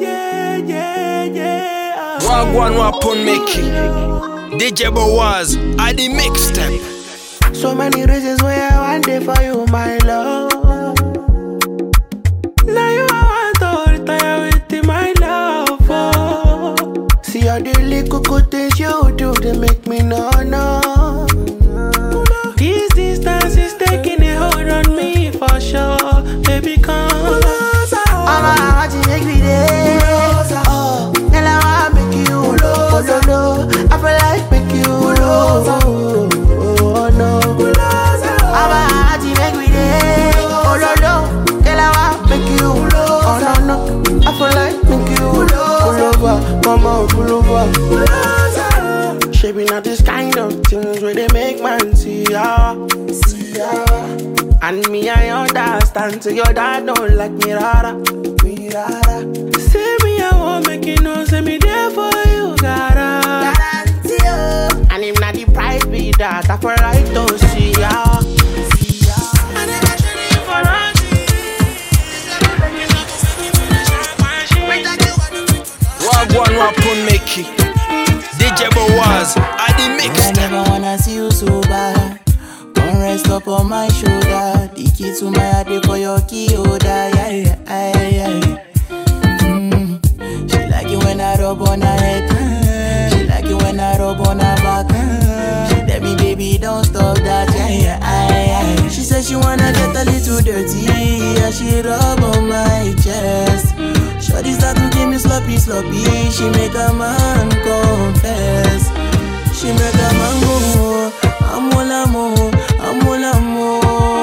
yeah, yeah, yeah. Wagwan Wapon Mickey. DJ Boaz, I the mixtape. So many reasons why I want it for you, my love. Over, come on, pull over. Shaping not this kind of things where they make man see ya. See ya. And me, I understand. So your dad don't like me, rara. Me, rara. Say me, I won't make you know. Say me there for you, gotta. Oh. And if not the price be that, I for right to see ya. Wagwan Wapon Mickey. DJ Boaz, I the I never wanna see you so bad. Come rest up on my shoulder. The key to my heart for your key holder. Yeah, yeah, yeah. Mm. She like it when I rub on her head. She like it when I rub on her back. She tell me, baby, don't stop that. Yeah, yeah, yeah. She said she wanna get a little dirty. Yeah, she rub on my chest. Shorty start to give me sloppy, sloppy. She make a man confess. She make a man go. I'm all I'm all, I'm all I'm all.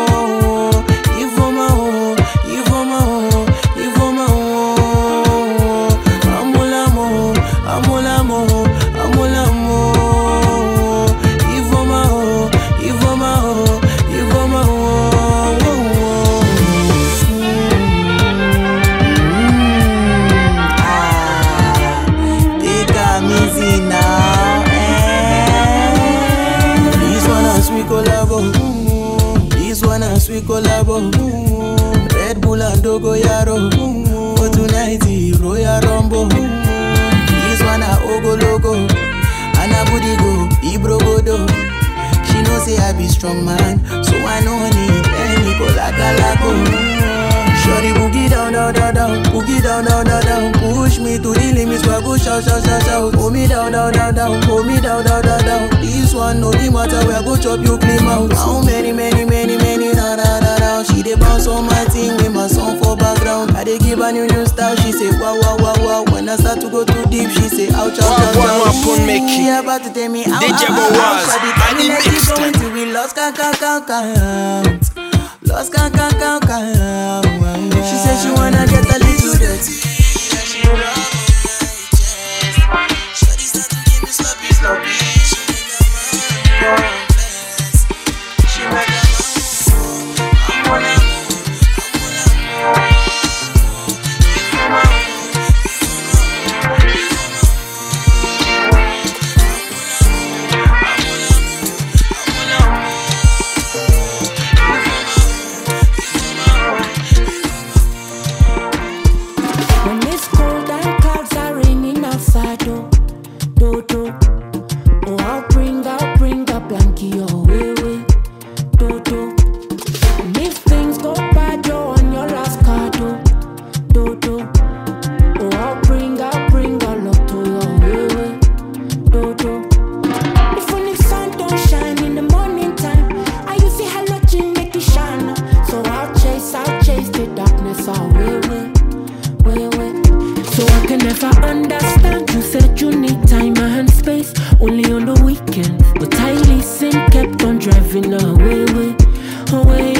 Say I be strong man, so I no need any colagalago. Shorty boogie down, down, down, down, boogie down, down, down, down. Push me to the limits, where go shout, shout, shout, shout. Pull me down, down, down, down, pull me down, down, down, down. This one no be matter, where go chop you clean out. How many, many, many, many, da, da, da, da. She dey bounce on my thing with my song for background. I dey give her new new style, she say wow, wow, wow, I start to go too deep, she say ouch, ouch, ouch, ouch. Wapon Mickey. Yeah, about to tell me how, DJ how, how, how. Shawty I tell me the let's keep mixtape. going till we lost count, count, count, count. Lost count, count, count, count. She said she wanna get a little dirty. Kept on driving away, way, away,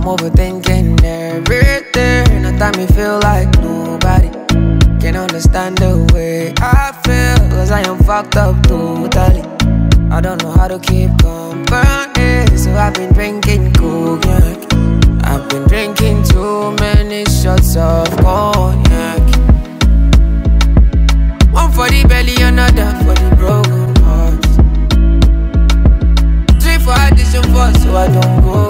I'm overthinking everything. At time me feel like nobody can understand the way I feel. Cause I am fucked up totally. I don't know how to keep company. So I've been drinking cognac. I've been drinking too many shots of cognac. One for the belly, another for the broken heart. Three for addition, four so I don't go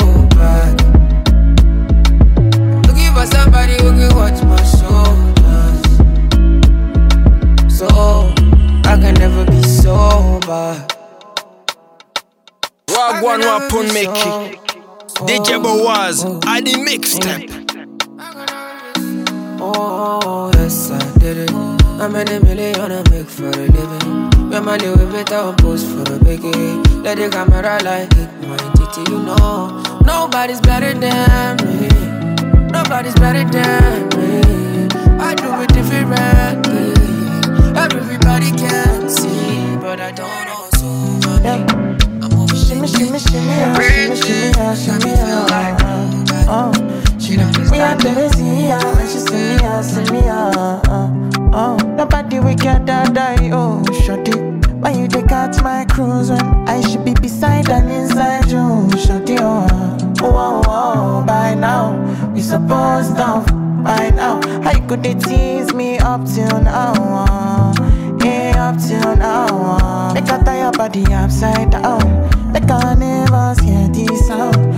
sober. Wagwan Wapun Mickey. DJ Boaz, I the oh, oh, oh. mixtape. Oh, yes, I did it. How many million I make for a living? Where my little bit I post for the biggie. Let the camera like it, my entity, you know. Nobody's better than me. Nobody's better than me. I do it differently. Everybody can see, but I don't know so many. I'm over Shimmy, shimmy, shimmy, yeah, shimmy, shimmy, yeah, shimmy, yeah. Oh, She are understand the it. yeah, when she see me, yeah, see me, yeah. uh, uh. Oh, nobody we can die, oh, shorty. Why you take out my cruise when I should be beside and inside you, shorty, oh. Uh. Oh, oh, oh, by now, we supposed to, by now. How you could they tease me up till now, body upside down. Make I never hear this sound.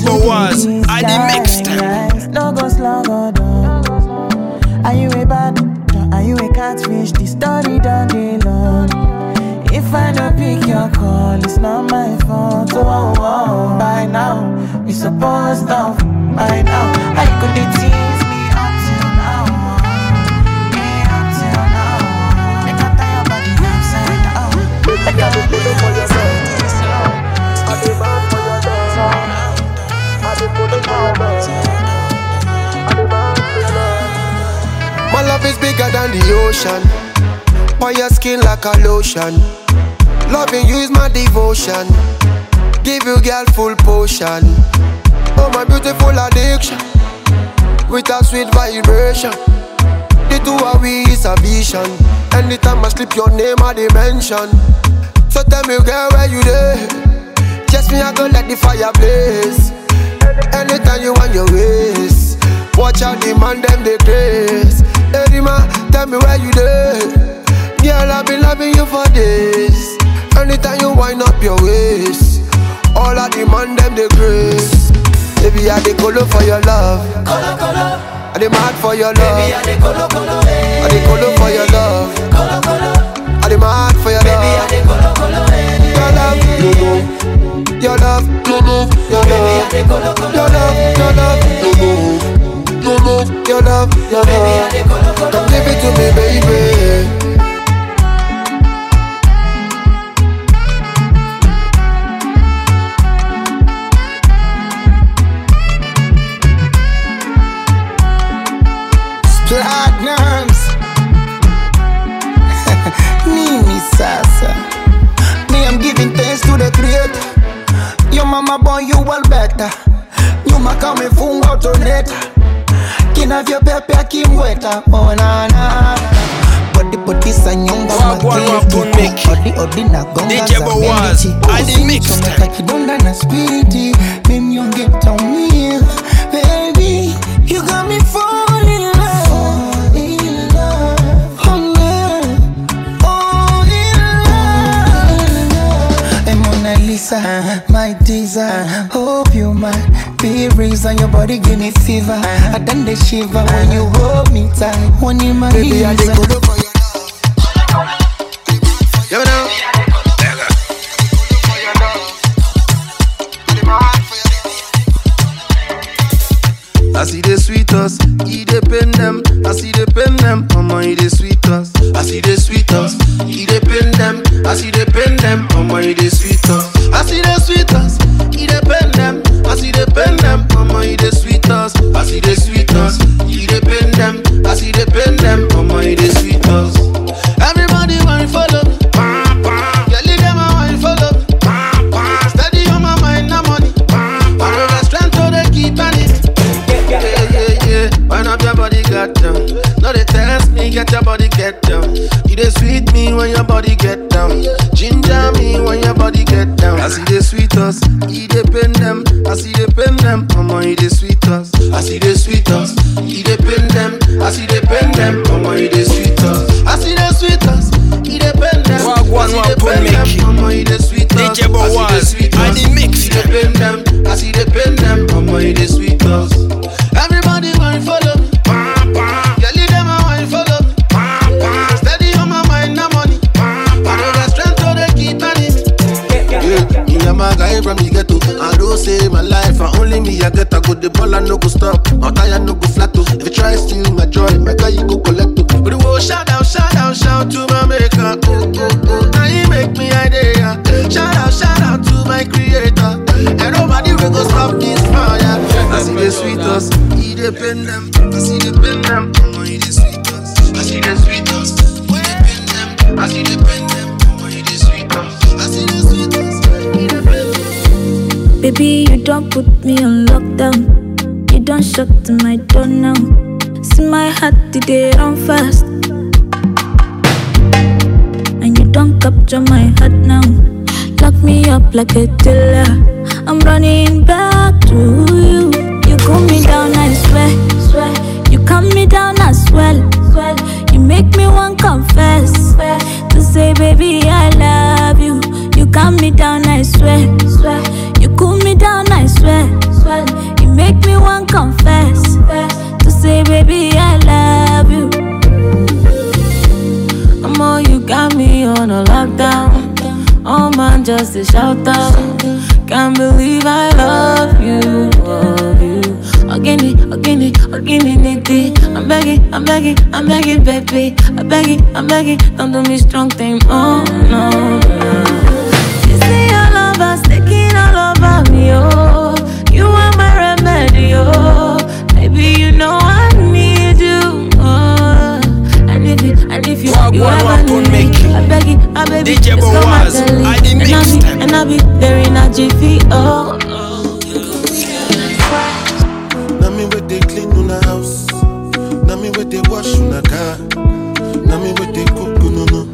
But DJ love is bigger than the ocean. On your skin like a lotion. Loving you is my devotion. Give you girl full potion. Oh my beautiful addiction. With a sweet vibration. The two of we is a vision. Anytime I slip your name I dimension. So tell me girl where you there? Just me I go let the fire blaze. Anytime you want your ways. Watch out the man them they grace. Hey tell me where you there? Girl I've been loving you for days. Anytime you wind up your waist. All the man them they grace. Baby I dey colo for your love. Colo, colo, I dey mad for your love. baby, I dey colo, colo, eh. I dey colo for your love. Colo, colo, I dey mad for your love, baby, I dey colo, colo, eh. Your love, no no. Your love, no no. Your Baby, I love, dey colo, colo, your love, your love, no no your love, your love. Come give it to me, baby. Platinums. Me I'm giving thanks to the creator. Your mama born you all better. Kinavyopepea kimweta onana bodibodisa nyumba Wagwan Wapun Mickey. odi odi na gonga DJ za Boaz, mendichi. Adi Mixed. Usichomeka kidonda na spiriti mimnyonge taumia baby you got me falling in love in love oh love oh in love and Mona Lisa my teaser hope be reason your body give me fever. I done the shiver when you hold me tight. One in my Baby, I get down. I see the sweet us, he pain them. I see they pain them, mama, he they sweet us. I see the sweet us, he pain them. I see pain them, mama, he they sweet us. I see the sweet us, he they pain them. Wagwan I see they Wapun them, mama, he they sweet us. DJ Boaz, I see the sweet us, Adi Mixed. he they them. I see pain them, mama, he they sweet us. I say my life, and only me I get. I go the ball, I no go stop. My tire no go flat. oh. If you try steal my joy, my guy you go collect. oh. But the whole shout out, shout out, shout to my maker. Oh, oh, oh. Now he make me idea. Shout out, shout out to my creator. And nobody will go stop this fire. I see the sweet us, he pain them. I see the pain them, Baby, you don't put me on lockdown. You don't shut my door now. See my heart, today run fast? And you don't capture my heart now. Lock me up like a killer. I'm running back to you. You cool me down, I swear, swear. You calm me down as well, well. You make me want confess, swear. To say, baby, I love you. You calm me down, I swear, confess. To say, baby, I love you. I'm all you got me on a lockdown. Oh man, just a shout out. Can't believe I love you, love you. Again, again, again, it. I'm begging, I'm begging, I'm begging, baby. I'm begging, I'm begging. Don't do me strong thing, oh no, and if you, Wagwan you ever Wapun need me, Mickey. I beg it, I beg it, DJ just come Boaz, and tell And I be, and I be there in a jiffy, oh. Now me where they clean on the house. Now me where they wash on the car. Now me where they cook no no.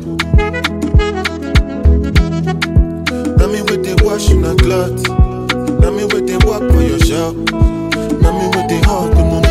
Now me where they wash on the cloth. Now me where they walk for your shop. Now me where they hug no no.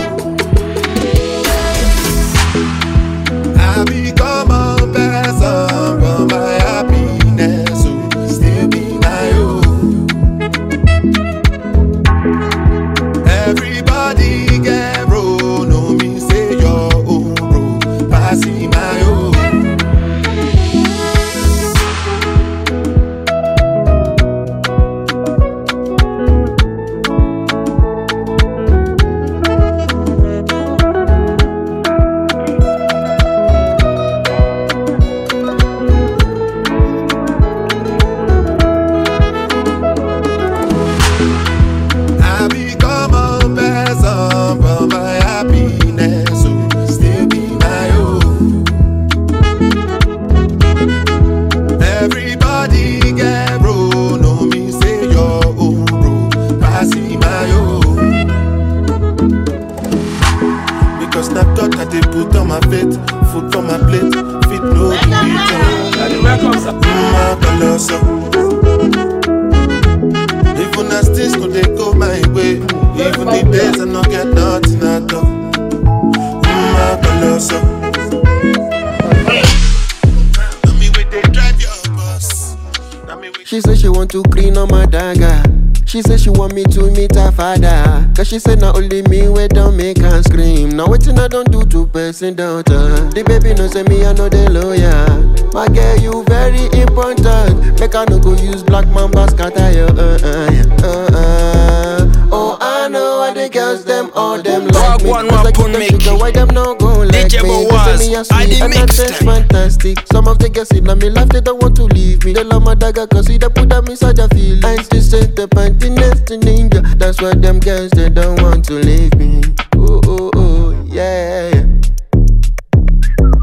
Cause she said only me we don't make her scream. Now waiting I don't do to person daughter. The baby no say me I know the lawyer. My girl you very important. Make I no go use black man scatter you. Uh, uh, uh, uh. Oh I know why the girls them all them like me. Cause I give them sugar, why them no go DJ me? They Boaz, say me a I sweet the and I mix fantastic. Some of the girls in my life they don't want to leave me. They love my dagger cause see they put them inside their feelings. I just sent the panty next in India. That's why them girls they don't want to leave me. Oh oh oh yeah.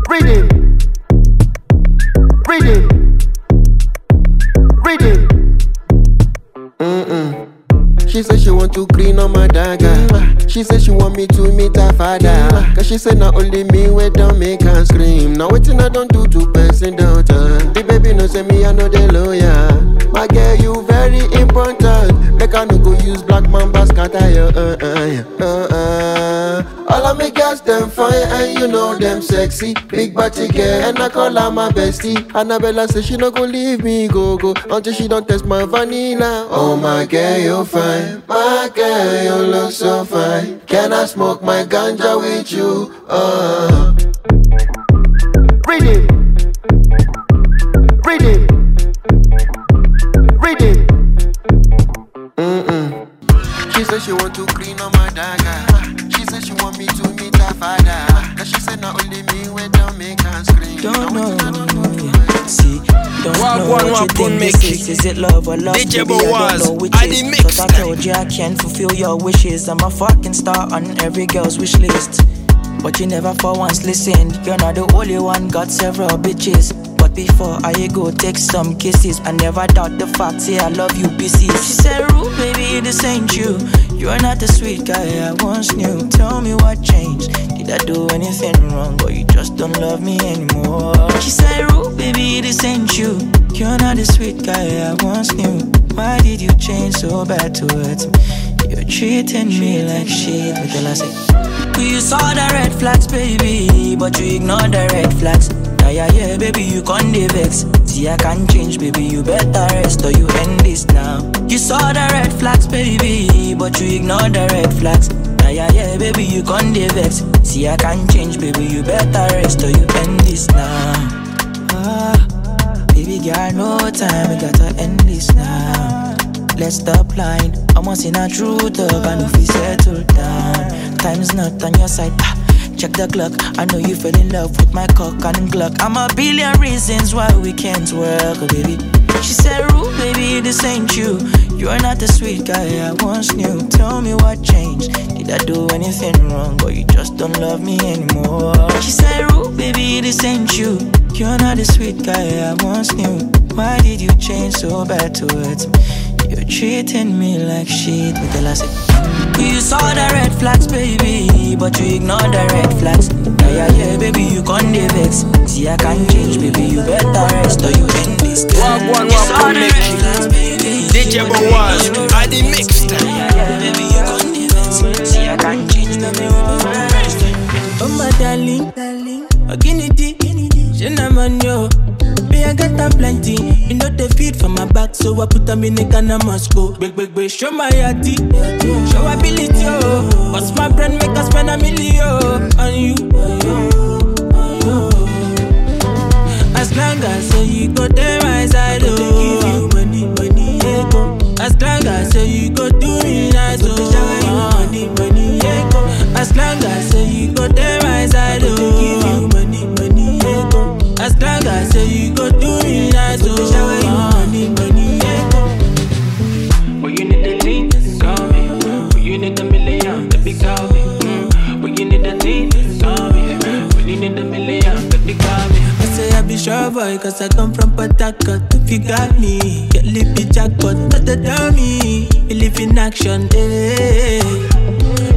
Reading. Reading. Reading. She said she want to clean on my dagger. She said she want me to meet her father. Cause she said not only me we don't make her scream. Now waiting I don't do to person daughter. The baby no say me I know the lawyer. My girl you very important. Make I no go use black mamba scatter you. Uh, uh, uh, uh. All of me girls them fine and you know them sexy. Big body girl and I call her my bestie. Annabella say she no go leave me go go until she don't test my vanilla. Oh my girl you fine, my girl you look so fine. Can I smoke my ganja with you? Uh. Reading. Reading. She said she want to clean on my dagger. She said she want me to meet her father. Cause she said not only me we don't make her scream. Don't know, Now waiting I don't do yeah. See, don't Walk know one, what you think make this it. is. Is it love or love? DJ Baby, I don't know which I is. mix Cause I told you I can't fulfill your wishes. I'm a fucking star on every girl's wish list. But you never for once listened. You're not the only one, got several bitches. Before I go take some kisses, I never doubt the fact, say I love you, busy. She said, Rude, baby, this ain't you. You're not the sweet guy I once knew. Tell me what changed. Did I do anything wrong, or you just don't love me anymore? She said, Rude, baby, this ain't you. You're not the sweet guy I once knew. Why did you change so bad towards me? You're treating me like shit. But tell I say, you saw the red flags, baby, but you ignored the red flags. Yeah, yeah, yeah, baby, you can't vex. See, I can't change, baby, you better rest or you end this now. You saw the red flags, baby, but you ignored the red flags. Yeah, yeah, yeah, baby, you can't vex. See, I can't change, baby, you better rest or you end this now. Ah, baby, girl, no time, we gotta end this now. Let's stop lying. I'm once in a true talk, I know if we settle down. Time's not on your side. Ah, check the clock. I know you fell in love with my cock and Glock. I'm a billion reasons why we can't work, oh, baby. She said, Rude, baby, this ain't you. You're not the sweet guy I once knew. Tell me what changed. Did I do anything wrong, or you just don't love me anymore? She said, Rude, baby, this ain't you. You're not the sweet guy I once knew. Why did you change so bad towards me? You're treating me like shit. Tell I say, you saw the red flags, baby, but you ignored the red flags. Yeah, yeah, yeah, baby, you can't dey vex. See, I can't change, baby, you better rest or you end this. Walk one, You walk saw one, make red it. flags, baby. DJ Boaz, I the mix time. Yeah, yeah, baby, you can't dey vex. See, I can change, baby, you better rest. Oh my darling, darling, oh guinea dee, she I got them plenty, you know they feed for my back, so I put them in the can of Moscow. Big big big, show my yati, show my ability oh. Bust my brain make us spend a million on you. As long as you go there my side, oh. give you oh. money, money, yeah, go. As long as say you go do me nice, oh. you money, money, yeah, go. As long as you go there my side, oh. Long say you go do me nice, oh. shower you money, money, yeah. But you need the lean, call me. But you need the million, baby, call me. Mm. But you need the lean, call me. But you need the million, baby, call me. I say I be sure boy, cause I come from Port If you got me, get lippy jackpot, not the dummy. You live in action, eh.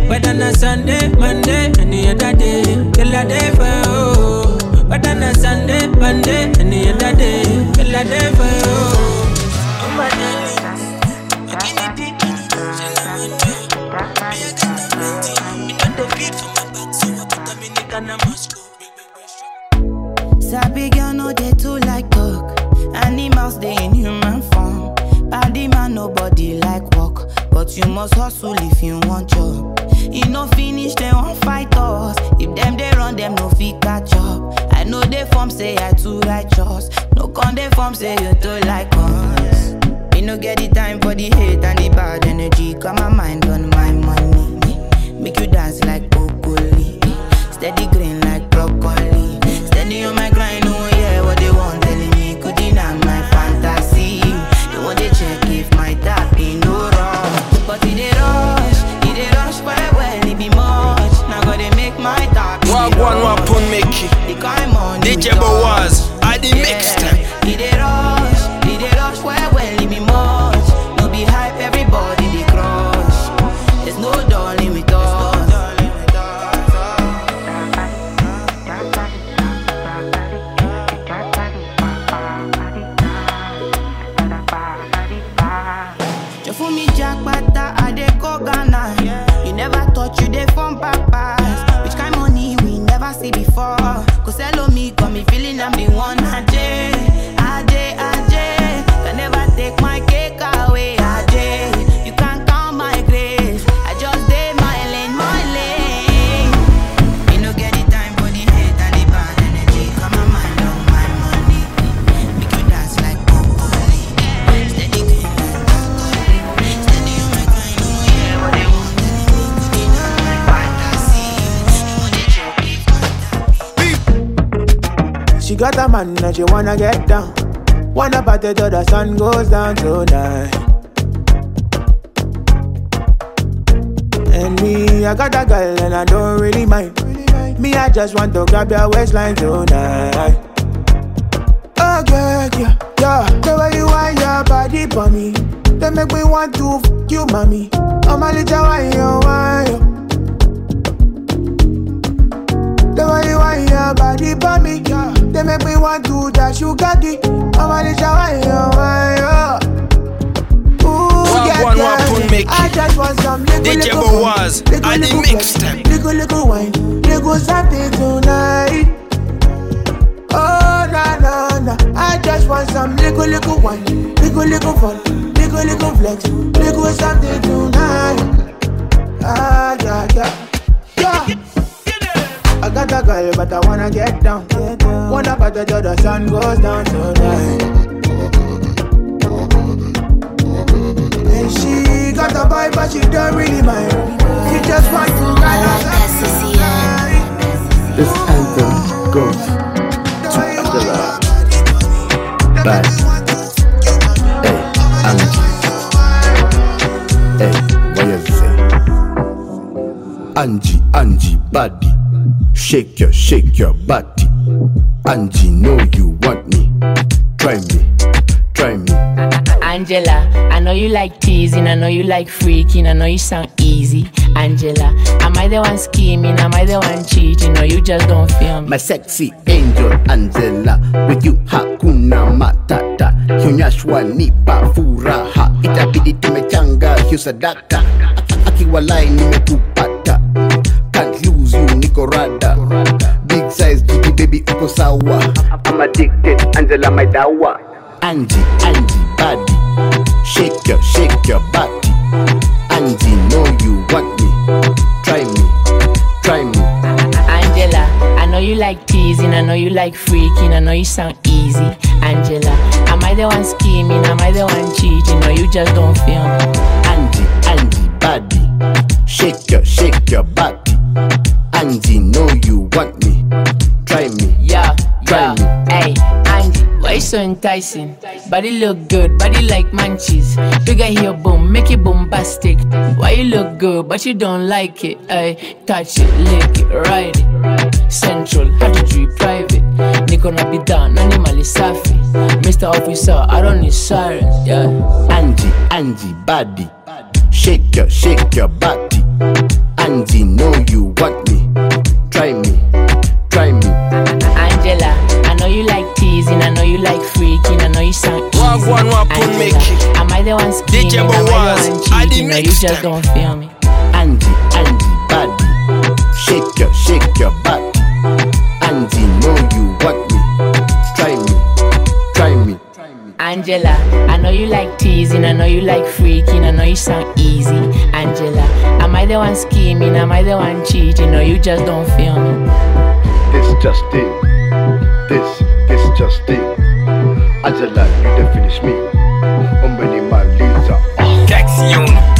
Whether on Sunday, Monday, any other day, till I day for you. Whether on a Sunday, Monday, any other day, till I day for you. Got a man and she wanna get down. Wanna party till the sun goes down tonight. And me, I got a girl and I don't really mind. Me, I just want to grab your waistline tonight. Oh yeah, yeah, yeah. The way you want your body for me, they make me want to f you, mommy. Oh my little wine, wine. The way you want your body for me, yeah. They make me want to dash you. Oh my little wine, you wine. Ooh, yeah, Wagwan yeah. Mickey. I just want some little, DJ little fun, little, and the little mix flex, time. Little, little wine, little something tonight. Oh, na na na. I just want some little, little wine, little, little fun, little, little flex, little something tonight. Ah, yeah, yeah. Yeah. I got a girl, but I wanna get down. Wanna party till the sun goes down tonight. Shake your, shake your body. Angie, know you want me. Try me, try me. Angela, I know you like teasing, I know you like freaking, I know you sound easy. Angela, am I the one scheming? Am I the one cheating? Or you just don't feel me? My sexy angel Angela With you hakuna matata Kionyeshwa nipa furaha Itabidi tumechanga hiyo sadaka Aki- Akiwalai nimekupata niko rada Big size jiki baby uko sawa I'm addicted Angela my dawa Angie, Angie body Shake your, shake your body Angie know you want me Try me, try me Angela, I know you like teasing, I know you like freaking, I know you sound easy. Angela, am I the one scheming? Am I the one cheating? Or you just don't feel me? Angie, Angie, body. Shake your, shake your body. Angie, know you want me. Try me. Yeah, Try yeah. me. Hey, Angie, why you so enticing? Body look good, body like munchies. Bigger here, boom, make it bombastic. Why you look good, but you don't like it? Hey, touch it, lick it, ride it. Central, had to it private. Niko be down, nani mali safi. Mr. Officer, I don't need sirens, yeah. Angie, Angie, body. Shake your, shake your body. Angie, know you want me. Try me, try me. Angela, I know you like teasing, I know you like freaking, I know you sound easy. Wagwan wapun Angela, Mickey. am I the one scheming? DJ Am I the Boaz, one I the cheating? Or you just time. don't feel me? Angie, Angie, body. Shake your, shake your body. Angie, Angela, I know you like teasing, I know you like freaking, I know you sound easy. Angela, am I the one scheming? Am I the one cheating? Or you just don't feel me? This just it. This, this just it. Angela, you done finish me. Umbeni maliza. Taxi on beat.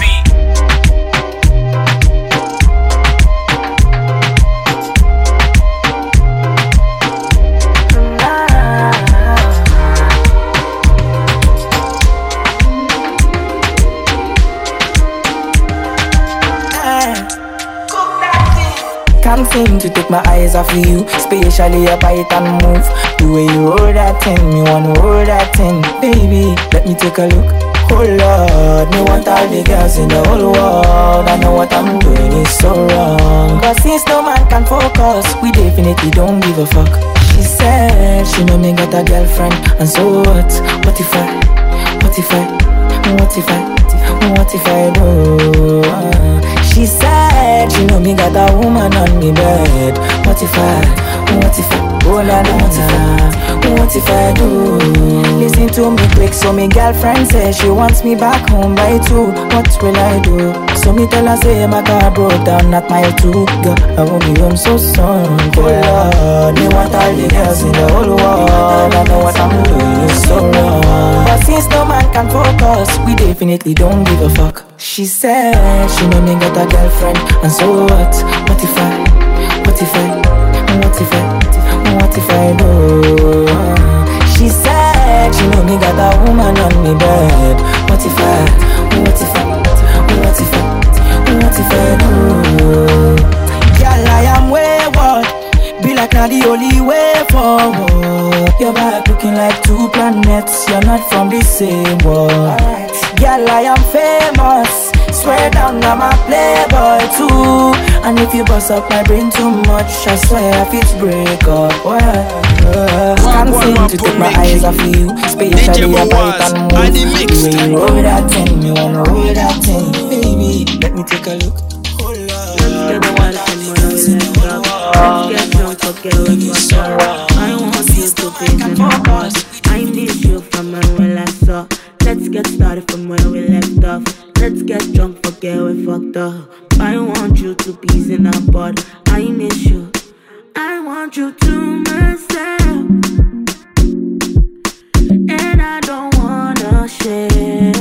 Can't to take my eyes off of you, especially your and move. The way you roll that thing, me wanna roll that thing, baby. Let me take a look. Oh Lord, me want all the girls in the whole world. I know what I'm doing is so wrong. But since no man can focus, we definitely don't give a fuck. She said she know me got a girlfriend, and so what? What if I? What if I? What if I? What if I do? She said she know me got a woman on me bed. What if I? What if I? Oh la la la. What if I do? Listen to me quick, so me girlfriend says she wants me back home by two. What will I do? So me tell her say my car broke down at mile two. Girl, I won't be home so soon. Oh Lord, me want all the girls in the whole world. I know what I'm doing is so wrong. But since no man can focus, we definitely don't give a fuck. She said she know me got a girlfriend, and so what? What if I? What if I? What if I? What if I do? She said she know me got a woman on me bed. What if I? What if I? What if I? What if I do? Girl, I am wayward. Be like not the only way forward. Your back looking like two planets. You're not from the same world. Girl, I am famous. Swear down, I'm a playboy too. And if you bust up my brain too much, I swear if it's break up. Well, uh, can't seem to take my eyes off you. Especially your bite and move. The way you roll that thing, you wanna roll that thing, baby. Let me take a look. Let's get drunk, forget what was up. I want you to be in the past. I miss you from when I saw. Let's get started from where we left off. Let's get drunk, forget we fucked up. I want you to be in our bud. I miss you. I want you to myself. And I don't wanna share.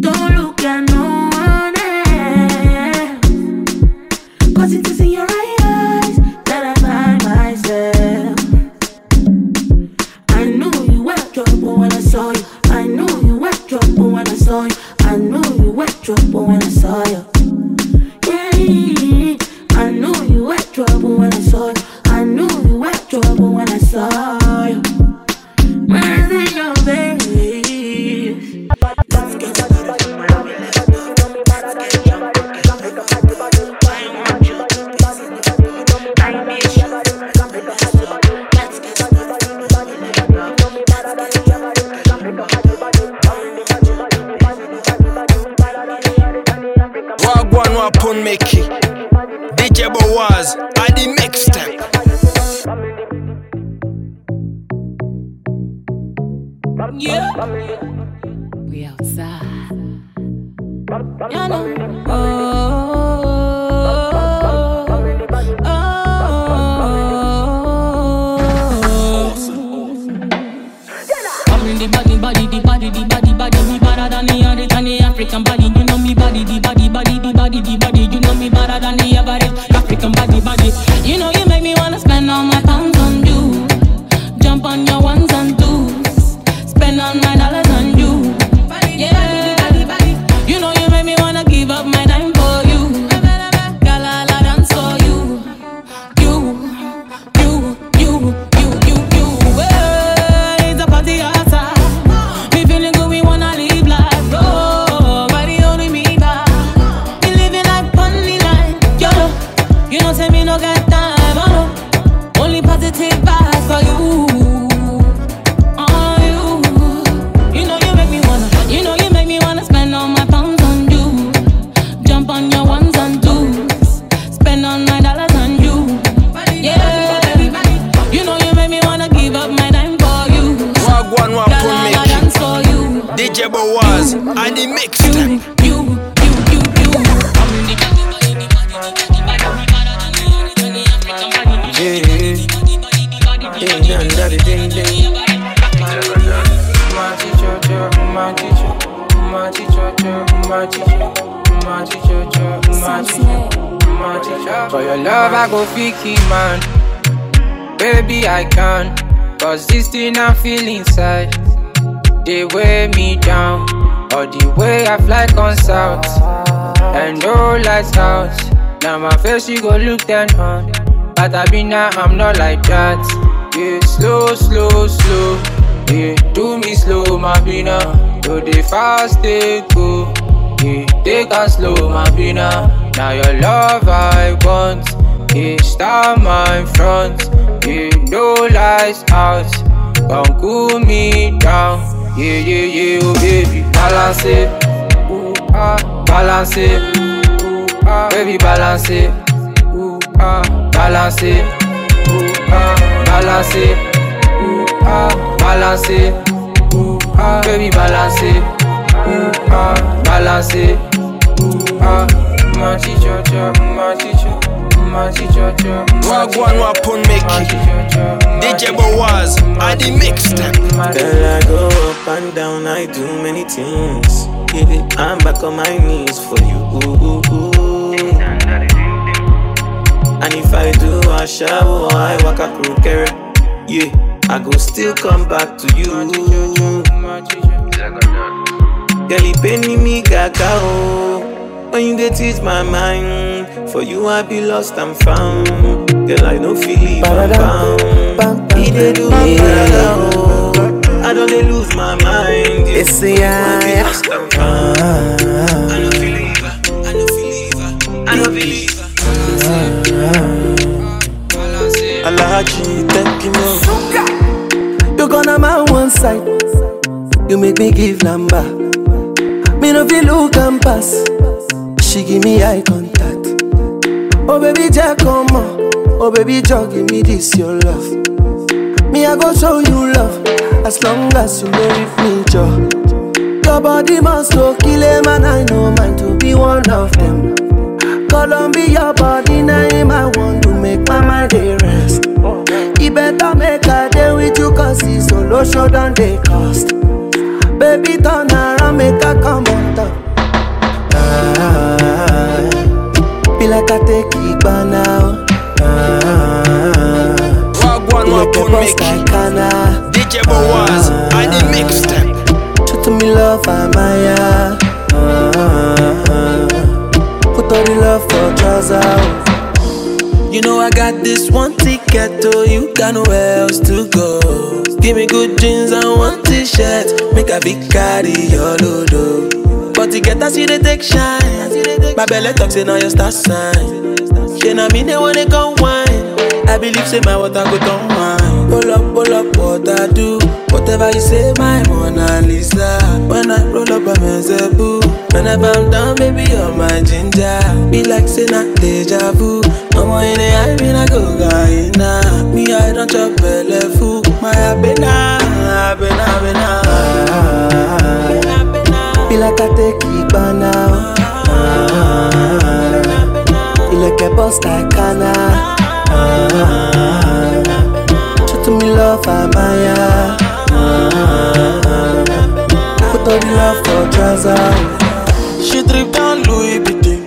Don't look at no one else. Cause it is were trouble when I saw you. Yeah, Wagwan Wapun Mickey. DJ Boaz. Adi Mixtape. Yeah. We outside. You know. Oh, my teacher. For your love, I go fiki man. Baby, I can. Cause this thing I'm feeling inside. They weigh me down. Or the way I fly on south. And no lights out. Now my face, you go look down on. But I be now, I'm not like that. Yeah, slow, slow, slow. Yeah, do me slow, my bina. Do the fast, they go. Take a slow, my bina. Now your love I want. Yeah, start my front. Yeah, no lights out. Come cool me down. Yeah, yeah, yeah, oh baby, balance it. Ooh, ah, balance it. Ooh, ah, baby, balance it. Ooh, ah, balance it. Ooh, ah, balance it. Ooh, ah, balance it. Ooh, ah, baby, balance it. Ooh, ah, balance it. Ooh, ah, my teacher, teacher, my teacher, my teacher, teacher. Wagwan Wapun Mickey, DJ Boaz, and the mixtape. Girl, I go up and down, I do many things. Yeah, I'm back on my knees for you. Ooh, ooh, ooh. And if I do a shower, I walk a crew carry. Yeah, I go still come back to you. Girl, you penny me gaga oh. When you dey teach my mind, for you I be lost and found. Girl, I no feel leave and bound. He dey do me gaga oh. I don't dey lose my mind. Yeah. It's the I be lost and found. Ah. I no feel leave her. I no feel leave her. I no feel leave ah. her. Alaji, thank you, man. You gonna my one side. You make me give number. No feel look and pass. She give me eye contact. Oh baby, Jack, come on. Oh baby, Jack, give me this your love. Me I go show you love as long as you with me, Joe. Your body must go kill him and I know mine to be one of them. Columbia body name I want to make my mind dey rest. You better make a day with you cause it's solo show than they cost. Baby turn around make a come on top. Ah, be like I take it by now. Ah, be like a boss like. DJ Boaz, and the mixtape. Show to me love I'm Maya. Ah, put all the love for trousers. You know I got this one ticket to you got nowhere else to go. Give me good jeans and one t-shirt, make a big carry your load. oh. But to get us you they take shine. My belly talk say now your star sign. She know me they wanna go wine. I believe say my water go down wine. Pull up, pull up, what I do. Whatever you say, my Mona Lisa. When I roll up, I'm a. Whenever I'm down, baby, you're my ginger. Be like say not deja vu. I'm in the eye, me I go Guyana. Me, I don't chop belly food. My abena, abena, abena. Be like I take it by now. You like a boss like Kana. Ah, to me love I'm Maya. Ah, put all the love for trousers. Drip down Louis Vuitton.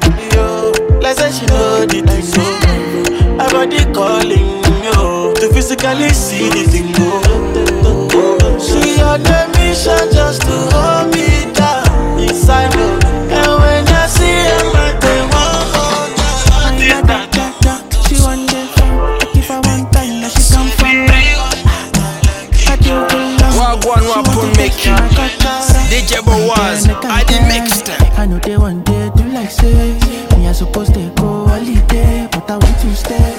Like say she know the thing. So, her body calling yo to physically see the thing go. She the mission just to hold me good love. Wagwan Wapun Mickey, DJ Boaz, and the mixtape. I know they want day do like say Me I supposed to go holiday But I want to stay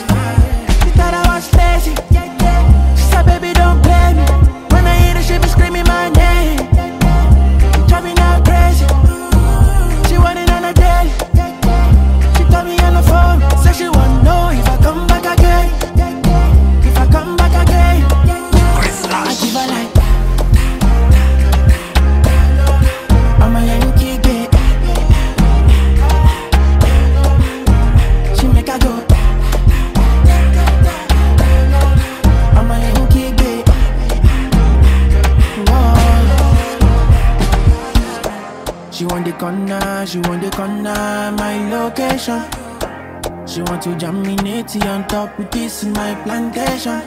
party on top with this in my plantation.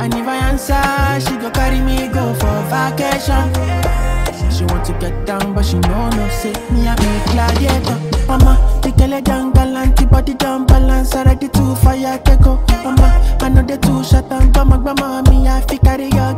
And if I answer, she go carry me go for vacation. She want to get down, but she know no say me a big gladiator. Mama, the girl down gallant, body down balance, already too fire take go. Mama, I know they too shut down, but my grandma me I fi carry your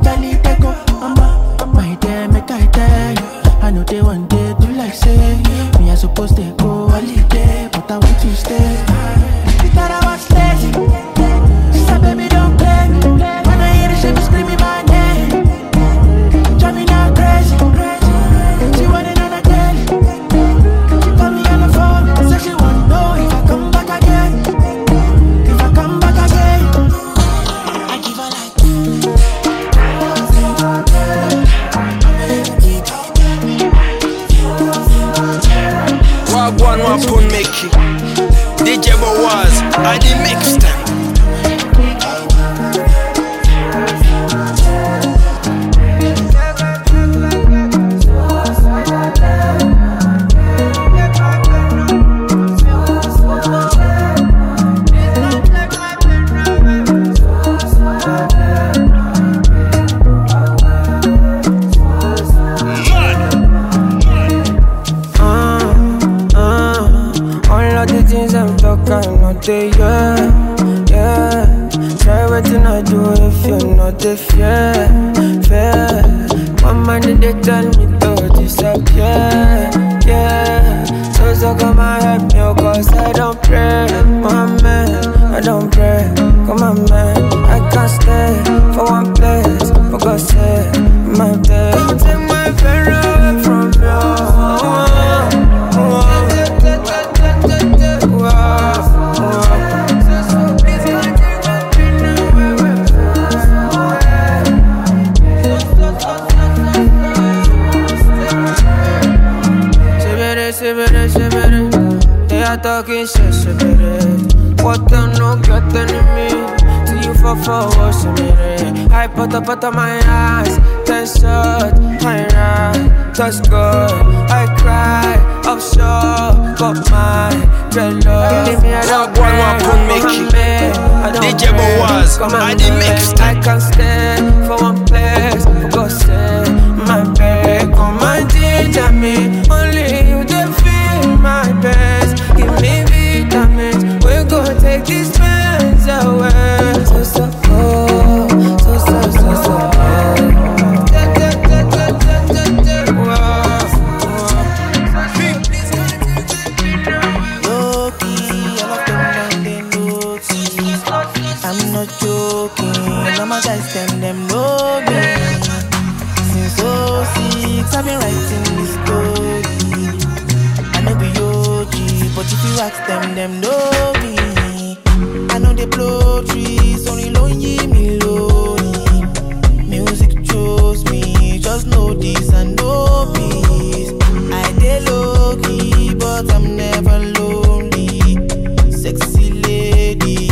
no you for I put up out of my eyes. Tension, That's good. I cry, I'm sure But my dread love Give me a dog DJ I did mix I can't stand for one place. For God's sake My back on my me. away. lady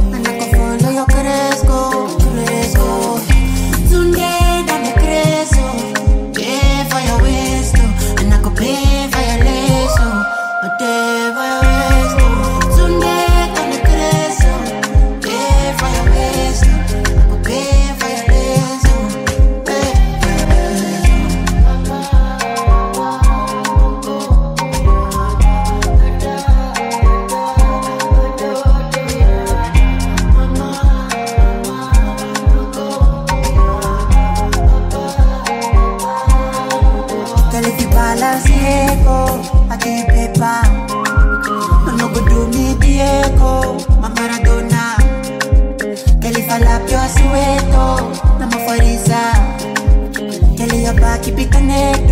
tiene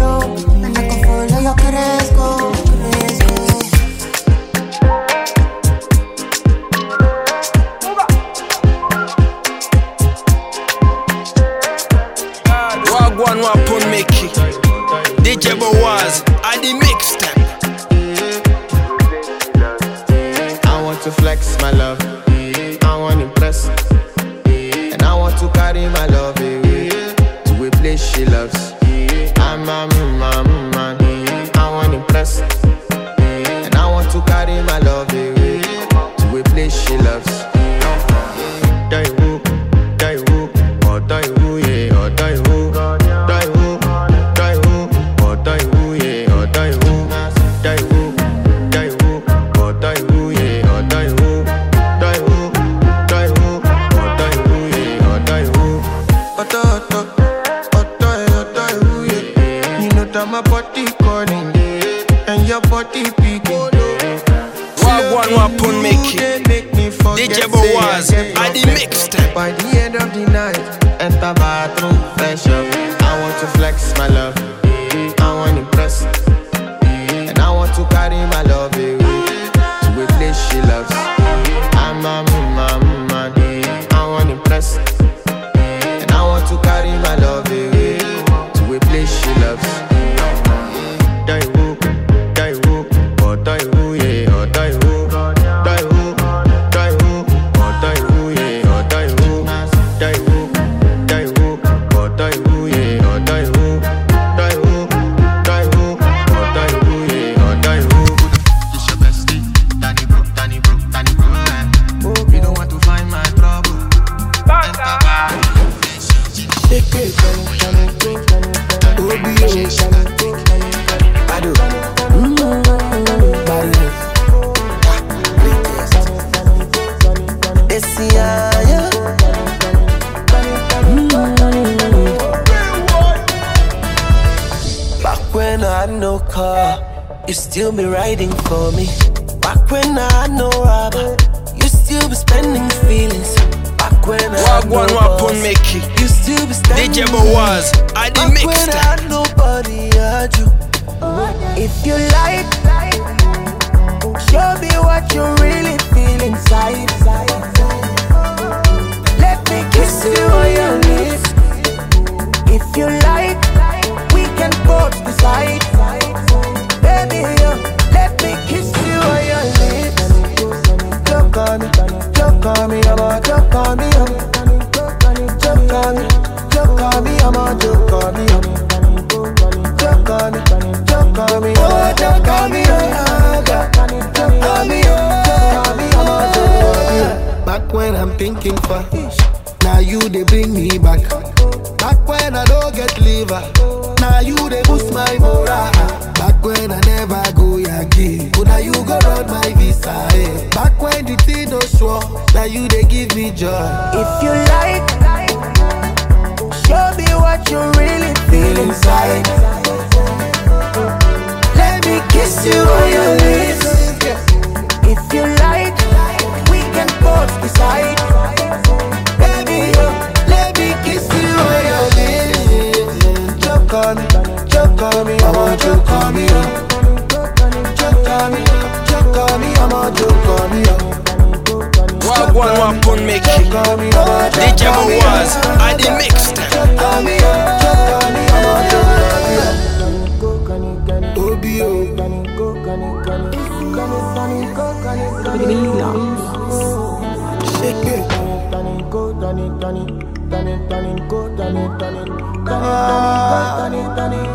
stress me, I'm a jump on me, I'm jump on me, jump on me, I'm a jump on me, jump on me, jump on me, oh, jump on me, joke on me, Back when I'm thinking for, now you they bring me back. Back when I don't get liver, now you they boost my morale. Back when I never go again, but now you go run my visa. Eh. Back when the thing no sure, now you they give me joy. If you like, show me what you really feel inside. Let me kiss you on your lips. If you like, we can both decide. Baby, joke on me up. Joke I'm a joke on me up. Was I the mixed it, go turn it, turn it, turn it, turn it, go turn it, turn it, turn it, turn it, go turn it, turn it.